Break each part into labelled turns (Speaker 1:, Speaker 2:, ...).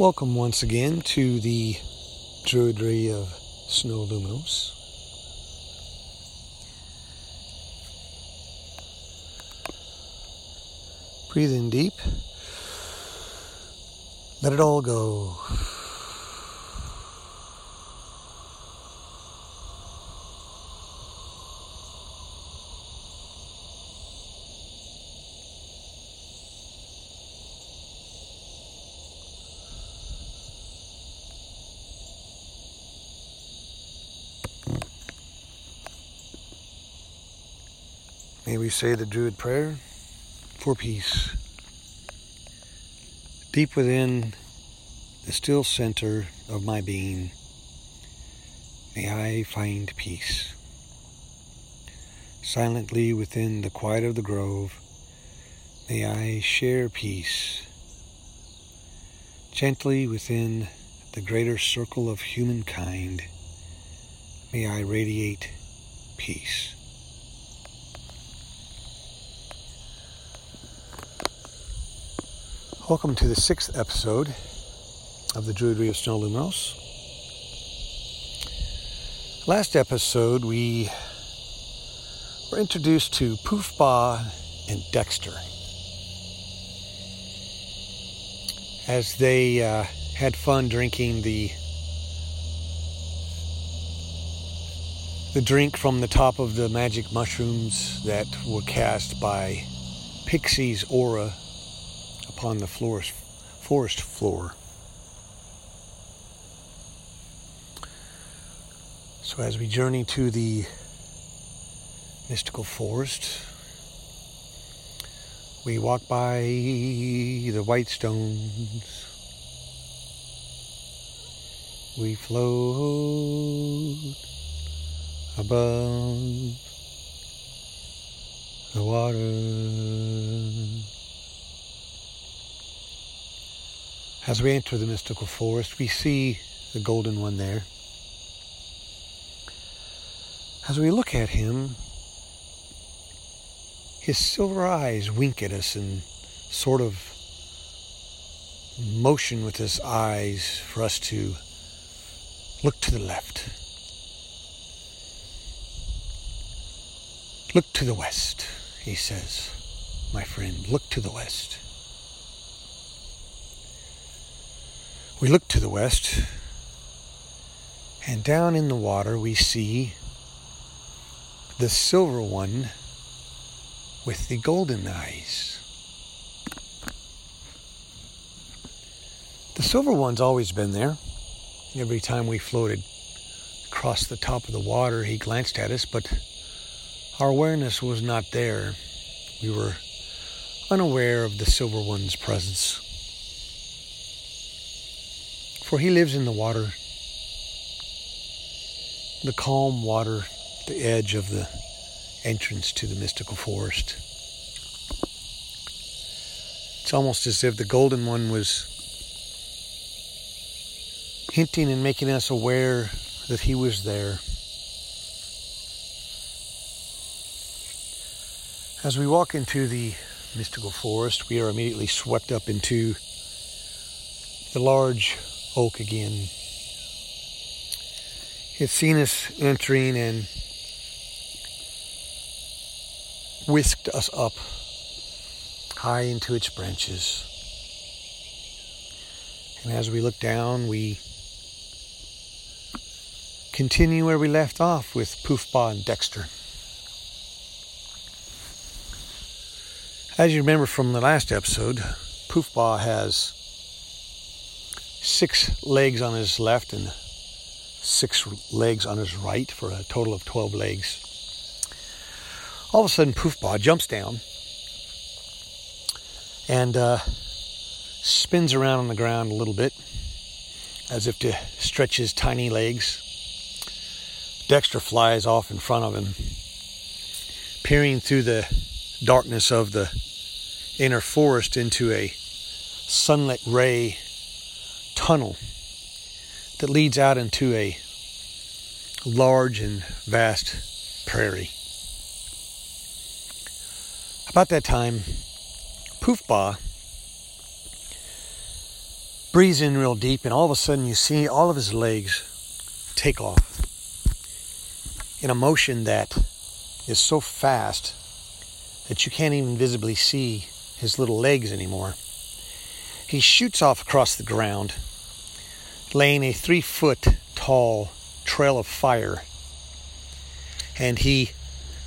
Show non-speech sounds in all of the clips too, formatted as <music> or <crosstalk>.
Speaker 1: Welcome once again to the Druidry of Snow Luminos. Breathe in deep. Let it all go. May we say the Druid prayer for peace. Deep within the still center of my being, may I find peace. Silently within the quiet of the grove, may I share peace. Gently within the greater circle of humankind, may I radiate peace. Welcome to the sixth episode of the Druidry of Snow Luminos. Last episode, we were introduced to Pufba and Dexter as they uh, had fun drinking the the drink from the top of the magic mushrooms that were cast by Pixie's aura upon the forest, forest floor. So, as we journey to the mystical forest, we walk by the white stones. We float above the water. As we enter the mystical forest, we see the golden one there. As we look at him, his silver eyes wink at us and sort of motion with his eyes for us to look to the left. Look to the west, he says, my friend. Look to the west. We look to the west, and down in the water we see the silver one with the golden eyes. The silver one's always been there. Every time we floated across the top of the water, he glanced at us, but our awareness was not there. We were unaware of the silver one's presence for he lives in the water, the calm water, the edge of the entrance to the mystical forest. It's almost as if the golden one was hinting and making us aware that he was there. As we walk into the mystical forest, we are immediately swept up into the large oak again. It's seen us entering and whisked us up high into its branches. And as we look down, we continue where we left off with Pufba and Dexter. As you remember from the last episode, Pufba has six legs on his left and six legs on his right for a total of 12 legs. All of a sudden, Pufba jumps down and uh, spins around on the ground a little bit as if to stretch his tiny legs. Dexter flies off in front of him, peering through the darkness of the inner forest into a sunlit ray tunnel that leads out into a large and vast prairie. About that time, Pufba breathes in real deep, and all of a sudden you see all of his legs take off in a motion that is so fast that you can't even visibly see his little legs anymore. He shoots off across the ground, laying a three foot tall trail of fire, and he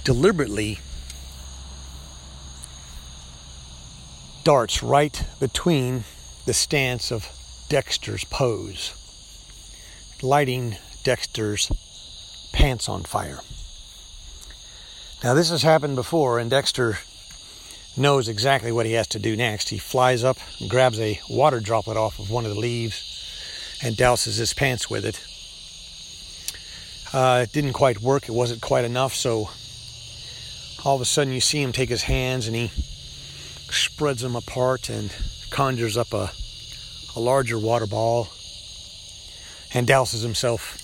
Speaker 1: deliberately darts right between the stance of Dexter's pose, lighting Dexter's pants on fire. Now, this has happened before, and Dexter knows exactly what he has to do next. He flies up and grabs a water droplet off of one of the leaves and douses his pants with it. Uh, it didn't quite work, it wasn't quite enough, so all of a sudden you see him take his hands and he spreads them apart and conjures up a, a larger water ball and douses himself.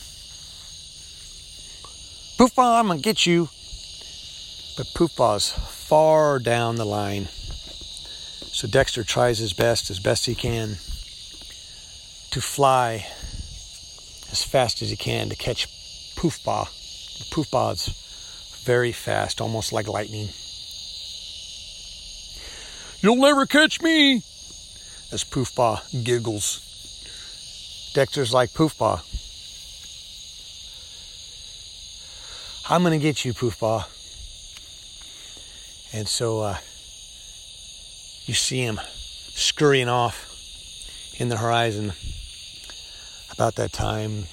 Speaker 1: Poofah, I'm gonna get you. But Poofah's far down the line. So Dexter tries his best, as best he can, to fly as fast as he can to catch Poofah. Poofah's very fast, almost like lightning. You'll never catch me, as Poofah giggles. Dexter's like Poofah. I'm gonna get you, Poofah. And so uh, you see him scurrying off in the horizon. About that time,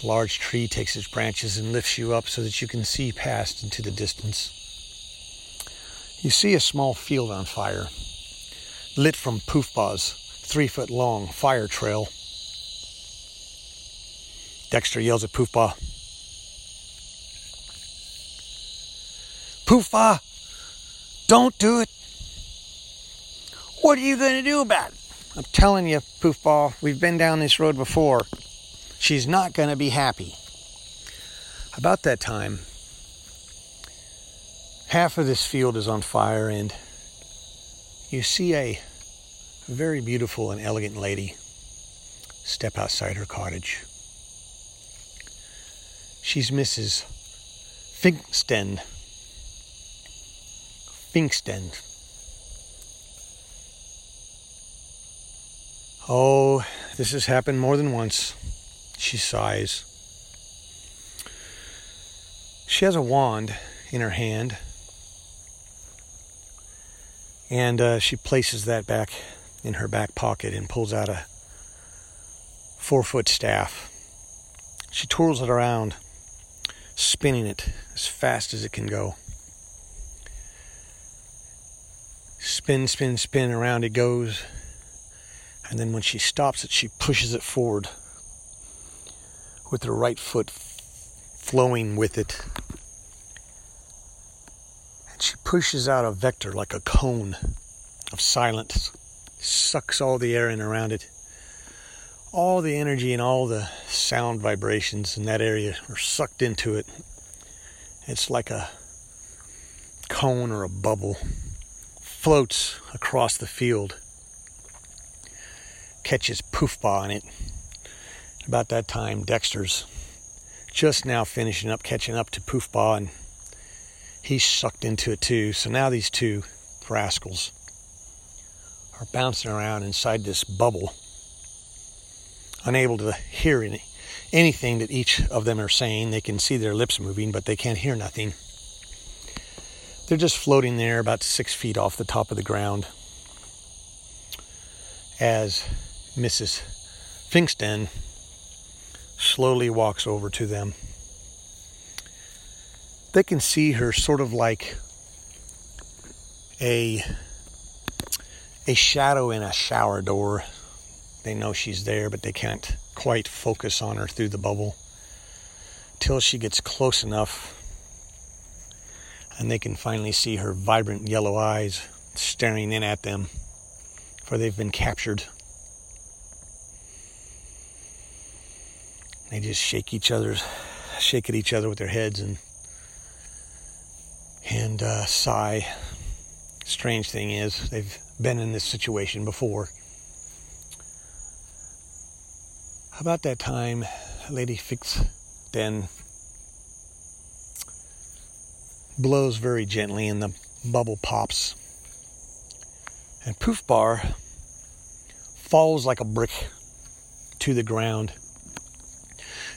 Speaker 1: a large tree takes its branches and lifts you up so that you can see past into the distance. You see a small field on fire, lit from Poofah's three foot long fire trail. Dexter yells at Poofah, Poofah, don't do it. What are you going to do about it? I'm telling you, Poofball, we've been down this road before. She's not going to be happy. About that time, half of this field is on fire, and you see a very beautiful and elegant lady step outside her cottage. She's Mrs. Fynxden. Fynxden. Oh, this has happened more than once. She sighs. She has a wand in her hand, and uh, she places that back in her back pocket and pulls out a four foot staff. She twirls it around, spinning it as fast as it can go. spin, spin, spin around it goes. And then when she stops it, she pushes it forward with her right foot flowing with it. And she pushes out a vector like a cone of silence, sucks all the air in around it. All the energy and all the sound vibrations in that area are sucked into it. It's like a cone or a bubble floats across the field, catches Poofah on it. About that time, Dexter's just now finishing up, catching up to Poofah, and he's sucked into it too. So now these two rascals are bouncing around inside this bubble, unable to hear any, anything that each of them are saying. They can see their lips moving, but they can't hear nothing. They're just floating there about six feet off the top of the ground as Mrs. Fynxden slowly walks over to them. They can see her sort of like a a shadow in a shower door. They know she's there, but they can't quite focus on her through the bubble till she gets close enough and they can finally see her vibrant yellow eyes staring in at them, for they've been captured. They just shake each other's, shake at each other with their heads and and uh, sigh. Strange thing is, they've been in this situation before. About that time, Lady Fix then blows very gently and the bubble pops. And Pufba falls like a brick to the ground.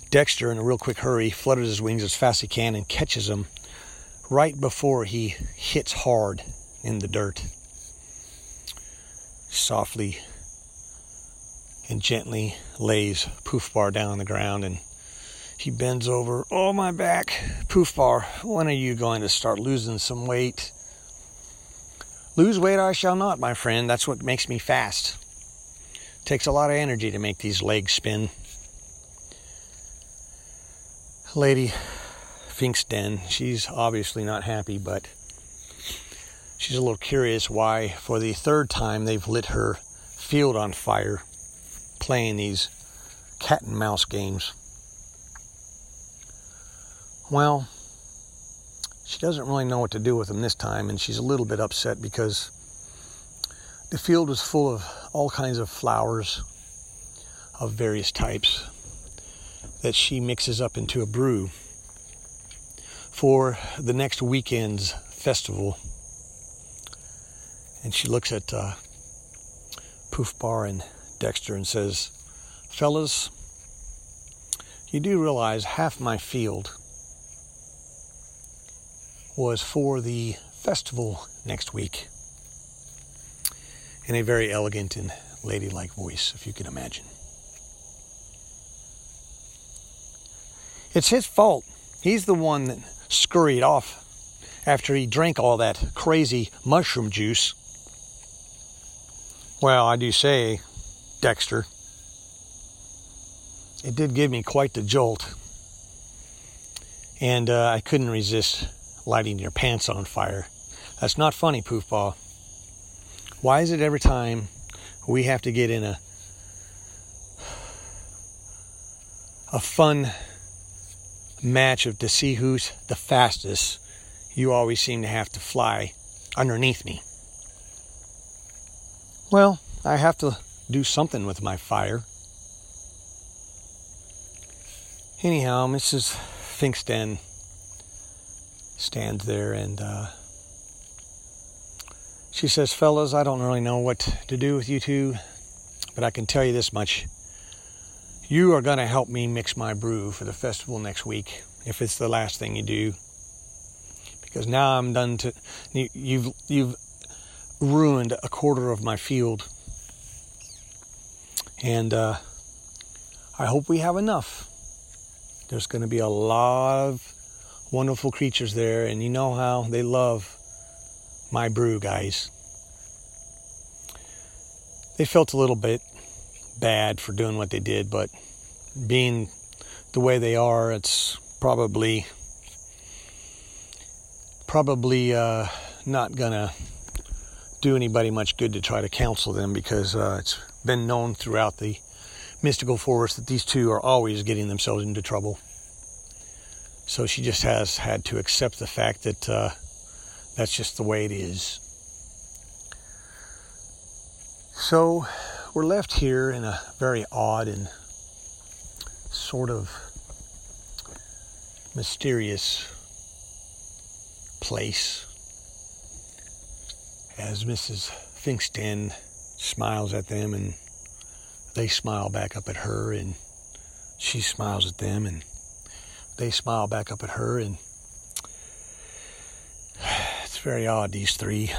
Speaker 1: Dexter, in a real quick hurry, flutters his wings as fast as he can and catches him right before he hits hard in the dirt. Softly and gently lays Pufba down on the ground and he bends over. Oh, my back. Pufba, when are you going to start losing some weight? Lose weight I shall not, my friend. That's what makes me fast. Takes a lot of energy to make these legs spin. Lady Fynxden, she's obviously not happy, but she's a little curious why, for the third time, they've lit her field on fire playing these cat and mouse games. Well, she doesn't really know what to do with them this time, and she's a little bit upset because the field was full of all kinds of flowers of various types that she mixes up into a brew for the next weekend's festival. And she looks at uh, Pufba and Dexter and says, Fellas, you do realize half my field was for the festival next week in a very elegant and ladylike voice, if you can imagine. It's his fault. He's the one that scurried off after he drank all that crazy mushroom juice. Well, I do say, Dexter, it did give me quite the jolt. And uh, I couldn't resist lighting your pants on fire. That's not funny, Poofball. Why is it every time we have to get in a a fun match of to see who's the fastest, you always seem to have to fly underneath me. Well, I have to do something with my fire. Anyhow, Mrs. Fynxden stands there and uh, she says, Fellas, I don't really know what to do with you two, but I can tell you this much. You are going to help me mix my brew for the festival next week if it's the last thing you do. Because now I'm done to you've you've ruined a quarter of my field. And uh, I hope we have enough. There's going to be a lot of wonderful creatures there, and you know how they love my brew, guys. They felt a little bit bad for doing what they did, but being the way they are, it's probably probably uh, not gonna do anybody much good to try to counsel them because uh, it's been known throughout the mystical forest that these two are always getting themselves into trouble. So she just has had to accept the fact that uh, that's just the way it is. So we're left here in a very odd and sort of mysterious place as Mrs. Fynxden smiles at them and they smile back up at her and she smiles at them and they smile back up at her, and <sighs> it's very odd, these three.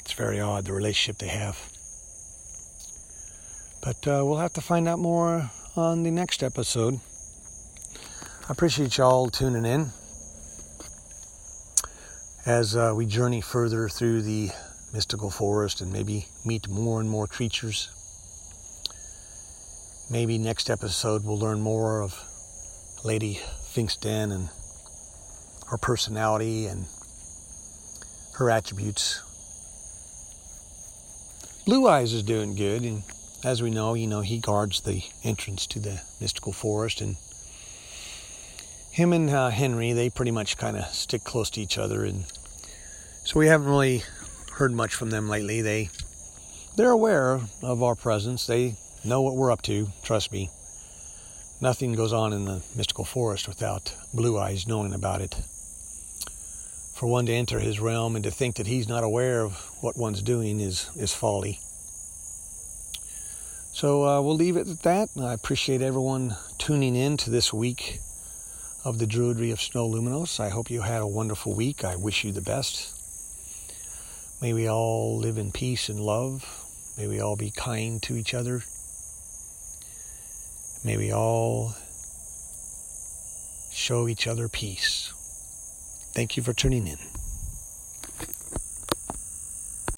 Speaker 1: It's very odd, the relationship they have. But uh, we'll have to find out more on the next episode. I appreciate y'all tuning in as uh, we journey further through the mystical forest and maybe meet more and more creatures. Maybe next episode we'll learn more of Lady Fynxden and her personality and her attributes. Blue Eyes is doing good, and as we know, you know, he guards the entrance to the mystical forest, and him and uh, Henry, they pretty much kind of stick close to each other, and so we haven't really heard much from them lately. They they're aware of our presence. They know what we're up to. Trust me. Nothing goes on in the mystical forest without Blue Eyes knowing about it. For one to enter his realm and to think that he's not aware of what one's doing is, is folly. So uh, we'll leave it at that. I appreciate everyone tuning in to this week of the Druidry of Snow Luminos. I hope you had a wonderful week. I wish you the best. May we all live in peace and love. May we all be kind to each other. May we all show each other peace. Thank you for tuning in.